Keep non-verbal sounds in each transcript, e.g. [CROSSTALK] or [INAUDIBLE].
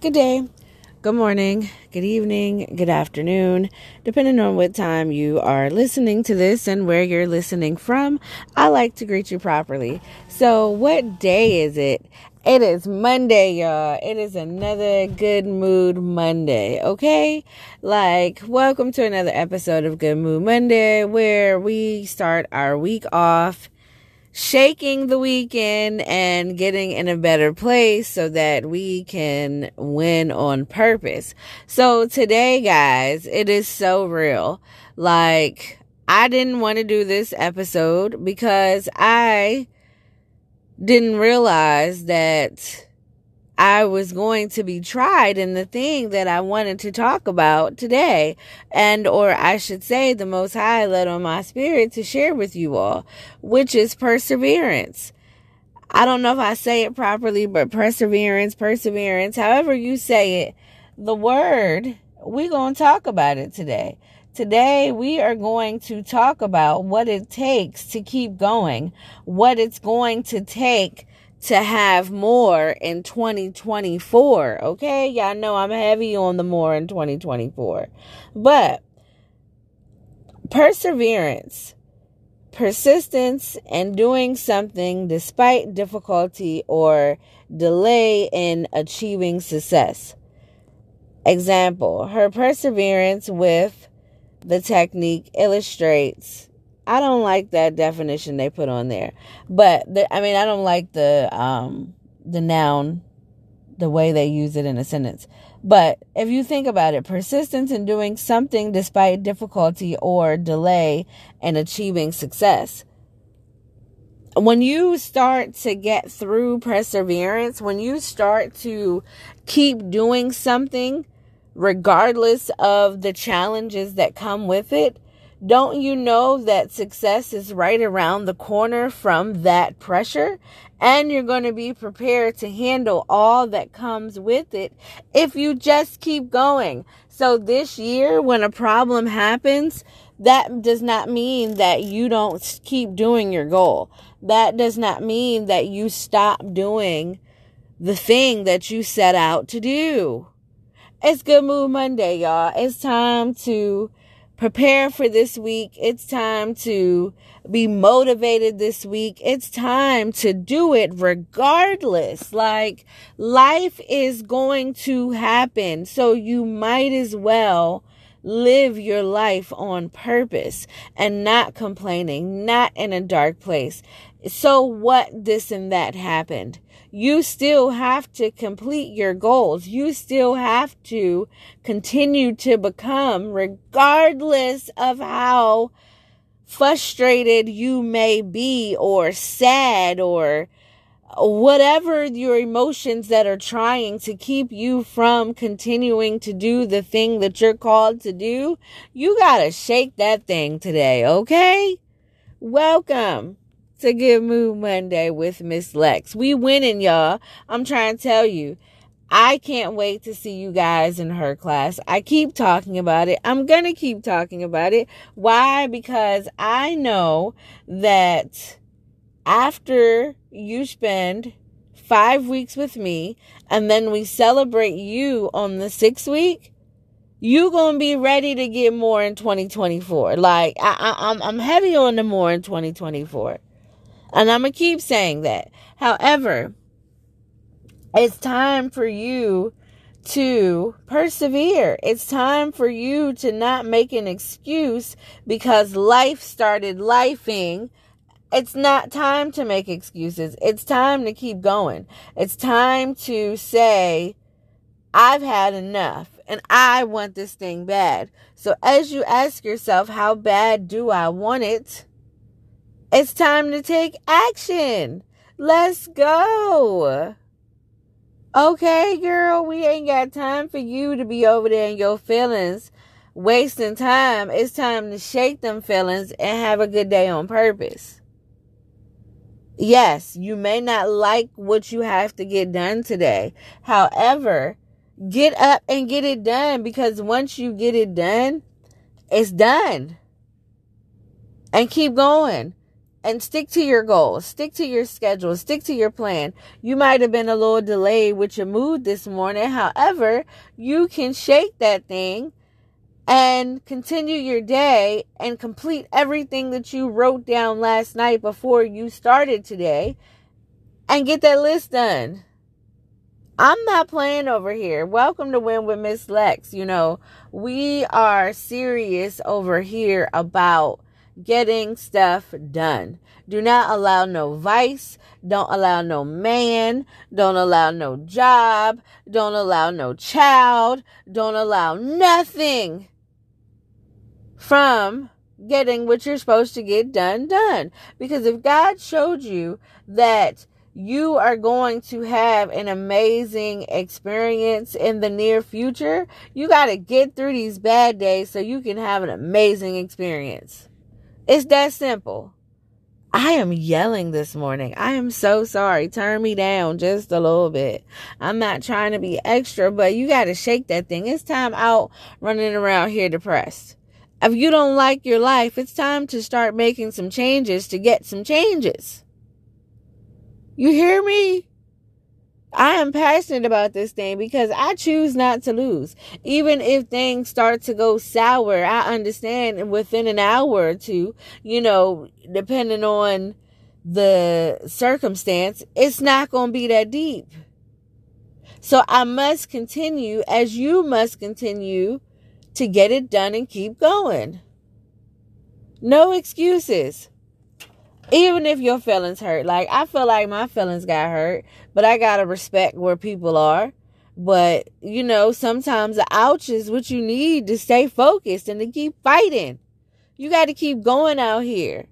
Good day, good morning, good evening, good afternoon, depending on what time you are listening to this and where you're listening from. I like to greet you properly. So, what day is it? It is Monday, y'all. It is another good mood Monday, okay? Like, welcome to another episode of Good Mood Monday where we start our week off shaking the weekend and getting in a better place so that we can win on purpose. So today, guys, it is so real. Like, I didn't want to do this episode because I didn't realize that I was going to be tried in the thing that I wanted to talk about today. And, or I should say, the Most High led on my spirit to share with you all, which is perseverance. I don't know if I say it properly, but perseverance, perseverance, however you say it, the word, we're going to talk about it today. Today, we are going to talk about what it takes to keep going, what it's going to take to have more in 2024. Okay. Y'all know I'm heavy on the more in 2024. But perseverance, persistence, and doing something despite difficulty or delay in achieving success. Example, her perseverance with the technique illustrates I don't like that definition they put on there. But the, I mean, I don't like the um the noun the way they use it in a sentence. But if you think about it, persistence in doing something despite difficulty or delay in achieving success. When you start to get through perseverance, when you start to keep doing something regardless of the challenges that come with it, don't you know that success is right around the corner from that pressure? And you're going to be prepared to handle all that comes with it if you just keep going. So this year, when a problem happens, that does not mean that you don't keep doing your goal. That does not mean that you stop doing the thing that you set out to do. It's Good Mood Monday, y'all. It's time to prepare for this week. It's time to be motivated this week. It's time to do it regardless. Like life is going to happen. So you might as well live your life on purpose and not complaining, not in a dark place. So what this and that happened you still have to complete your goals. You still have to continue to become, regardless of how frustrated you may be, or sad, or whatever your emotions that are trying to keep you from continuing to do the thing that you're called to do, you gotta shake that thing today, okay? Welcome to Good Mood Monday with Miss Lex. We winning, y'all. I'm trying to tell you. I can't wait to see you guys in her class. I keep talking about it. I'm going to keep talking about it. Why? Because I know that after you spend five weeks with me and then we celebrate you on the sixth week, you gonna be ready to get more in 2024. Like I, I, I'm, I'm heavy on the more in 2024. And I'm to keep saying that. However, it's time for you to persevere. It's time for you to not make an excuse because life started lifing. It's not time to make excuses. It's time to keep going. It's time to say, I've had enough and I want this thing bad. So as you ask yourself, how bad do I want it? It's time to take action. Let's go. Okay, girl, we ain't got time for you to be over there in your feelings, wasting time. It's time to shake them feelings and have a good day on purpose. Yes, you may not like what you have to get done today. However, get up and get it done because once you get it done, it's done. And keep going and stick to your goals, stick to your schedule, stick to your plan. You might have been a little delayed with your mood this morning. However, you can shake that thing and continue your day and complete everything that you wrote down last night before you started today and get that list done. I'm not playing over here. Welcome to Win with Miss Lex. You know, we are serious over here about getting stuff done. Do not allow no vice. Don't allow no man. Don't allow no job. Don't allow no child. Don't allow nothing from getting what you're supposed to get done done. Because if God showed you that you are going to have an amazing experience in the near future, you got to get through these bad days so you can have an amazing experience. It's that simple. I am yelling this morning. I am so sorry. Turn me down just a little bit. I'm not trying to be extra, but you got to shake that thing. It's time out running around here depressed. If you don't like your life, it's time to start making some changes to get some changes. You hear me? I am passionate about this thing because I choose not to lose. Even if things start to go sour, I understand within an hour or two, you know, depending on the circumstance, it's not going to be that deep. So I must continue as you must continue to get it done and keep going. No excuses even if your feelings hurt. Like I feel like my feelings got hurt, but I gotta respect where people are. But you know, sometimes the ouch is what you need to stay focused and to keep fighting. You got to keep going out here.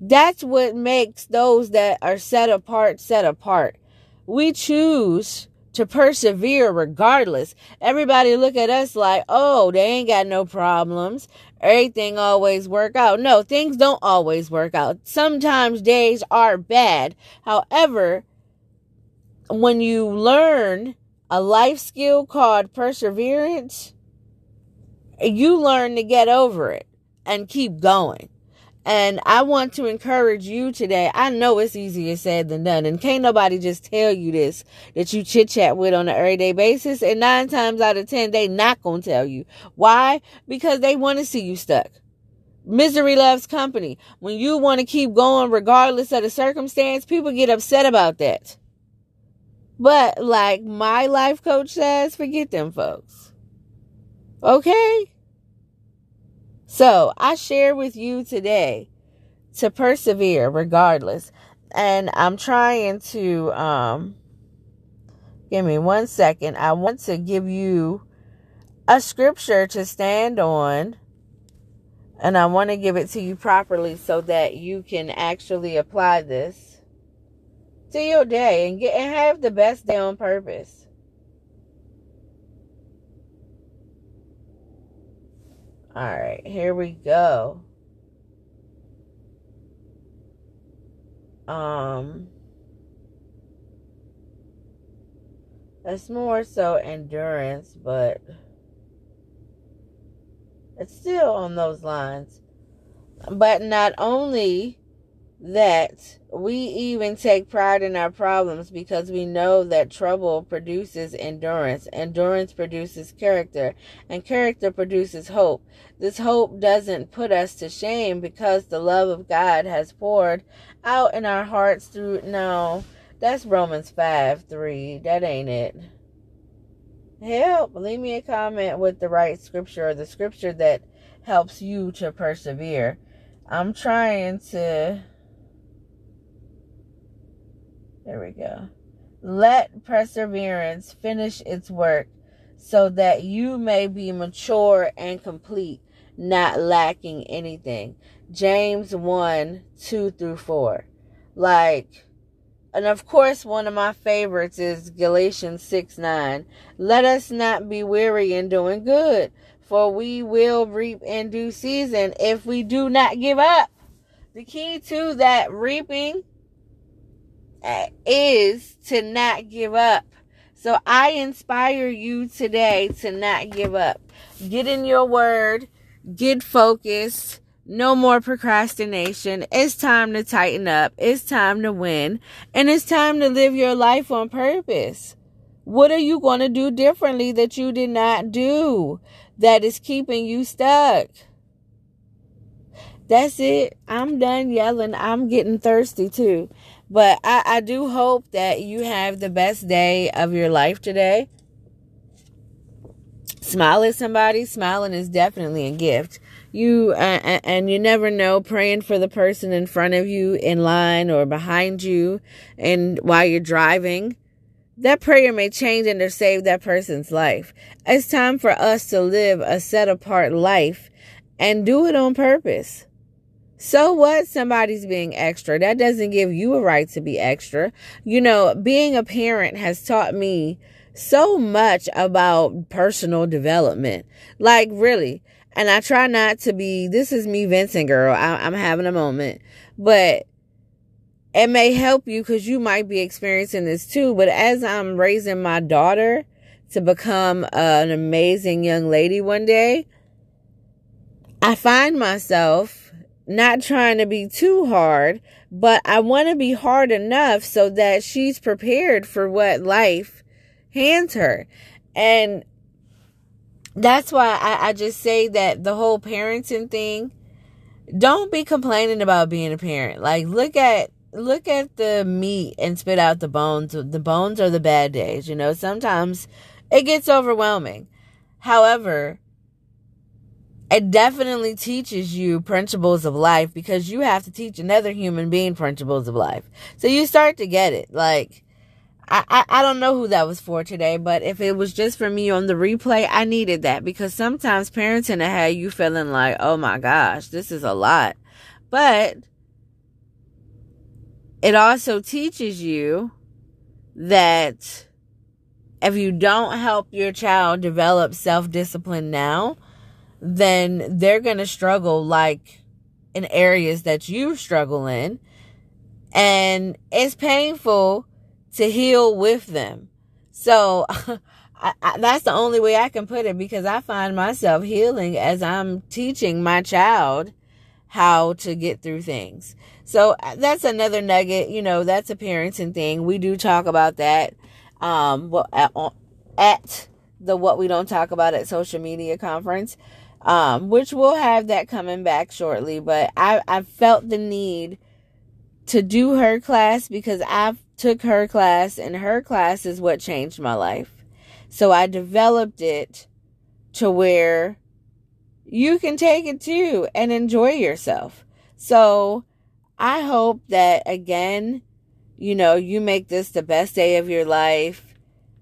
That's what makes those that are set apart set apart. We choose to persevere regardless. Everybody look at us like, oh, they ain't got no problems. Everything always work out. No, things don't always work out. Sometimes days are bad. However, when you learn a life skill called perseverance, you learn to get over it and keep going. And I want to encourage you today. I know it's easier said than done. And can't nobody just tell you this that you chit chat with on an everyday basis. And nine times out of ten, they not going to tell you. Why? Because they want to see you stuck. Misery loves company. When you want to keep going regardless of the circumstance, people get upset about that. But like my life coach says, forget them folks. Okay? So I share with you today to persevere regardless. And I'm trying to, um, give me one second. I want to give you a scripture to stand on. And I want to give it to you properly so that you can actually apply this to your day and get and have the best day on purpose. All right, here we go. Um, it's more so endurance, but it's still on those lines. But not only that we even take pride in our problems because we know that trouble produces endurance. Endurance produces character, and character produces hope. This hope doesn't put us to shame because the love of God has poured out in our hearts through. No, that's Romans 5 3. That ain't it. Help. Leave me a comment with the right scripture or the scripture that helps you to persevere. I'm trying to there we go. Let perseverance finish its work so that you may be mature and complete, not lacking anything. James 1 2 through 4. Like, and of course, one of my favorites is Galatians 6 9. Let us not be weary in doing good, for we will reap in due season if we do not give up. The key to that reaping is to not give up. So I inspire you today to not give up. Get in your word, get focused, No more procrastination. It's time to tighten up. It's time to win. And it's time to live your life on purpose. What are you going to do differently that you did not do that is keeping you stuck? That's it. I'm done yelling. I'm getting thirsty too. But I, I do hope that you have the best day of your life today. Smile at somebody. Smiling is definitely a gift you uh, and you never know praying for the person in front of you in line or behind you and while you're driving that prayer may change and or save that person's life it's time for us to live a set apart life and do it on purpose so what somebody's being extra that doesn't give you a right to be extra you know being a parent has taught me so much about personal development like really and I try not to be, this is me venting, girl. I, am having a moment. But it may help you because you might be experiencing this too. But as I'm raising my daughter to become an amazing young lady one day, I find myself not trying to be too hard, but I want to be hard enough so that she's prepared for what life hands her. And that's why I, I just say that the whole parenting thing, don't be complaining about being a parent. Like look at look at the meat and spit out the bones. The bones are the bad days, you know. Sometimes it gets overwhelming. However, it definitely teaches you principles of life because you have to teach another human being principles of life. So you start to get it. Like I, I, don't know who that was for today, but if it was just for me on the replay, I needed that because sometimes parenting to have you feeling like, oh my gosh, this is a lot. But it also teaches you that if you don't help your child develop self discipline now, then they're going to struggle like in areas that you struggle in. And it's painful to heal with them. So [LAUGHS] I, I, that's the only way I can put it because I find myself healing as I'm teaching my child how to get through things. So uh, that's another nugget. You know, that's a parenting thing. We do talk about that. Um, well, at, at the what we don't talk about at social media conference, um, which we'll have that coming back shortly. But I, I felt the need to do her class because I've took her class, and her class is what changed my life. So I developed it to where you can take it too and enjoy yourself. So I hope that again, you know, you make this the best day of your life.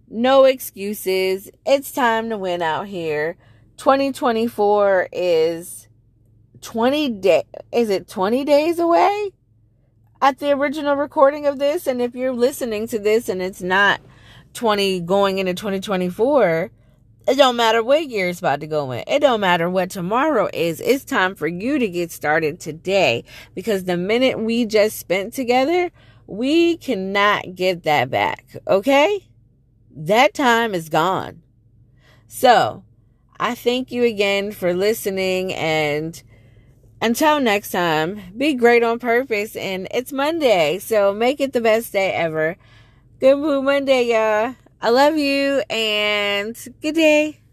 No excuses. It's time to win out here. 2024 is 20 day is it 20 days away? at the original recording of this. And if you're listening to this and it's not 20 going into 2024, it don't matter what year it's about to go in. It don't matter what tomorrow is. It's time for you to get started today because the minute we just spent together, we cannot get that back. Okay? That time is gone. So I thank you again for listening and until next time, be great on purpose. And it's Monday, so make it the best day ever. Good Mood Monday, y'all. I love you and good day.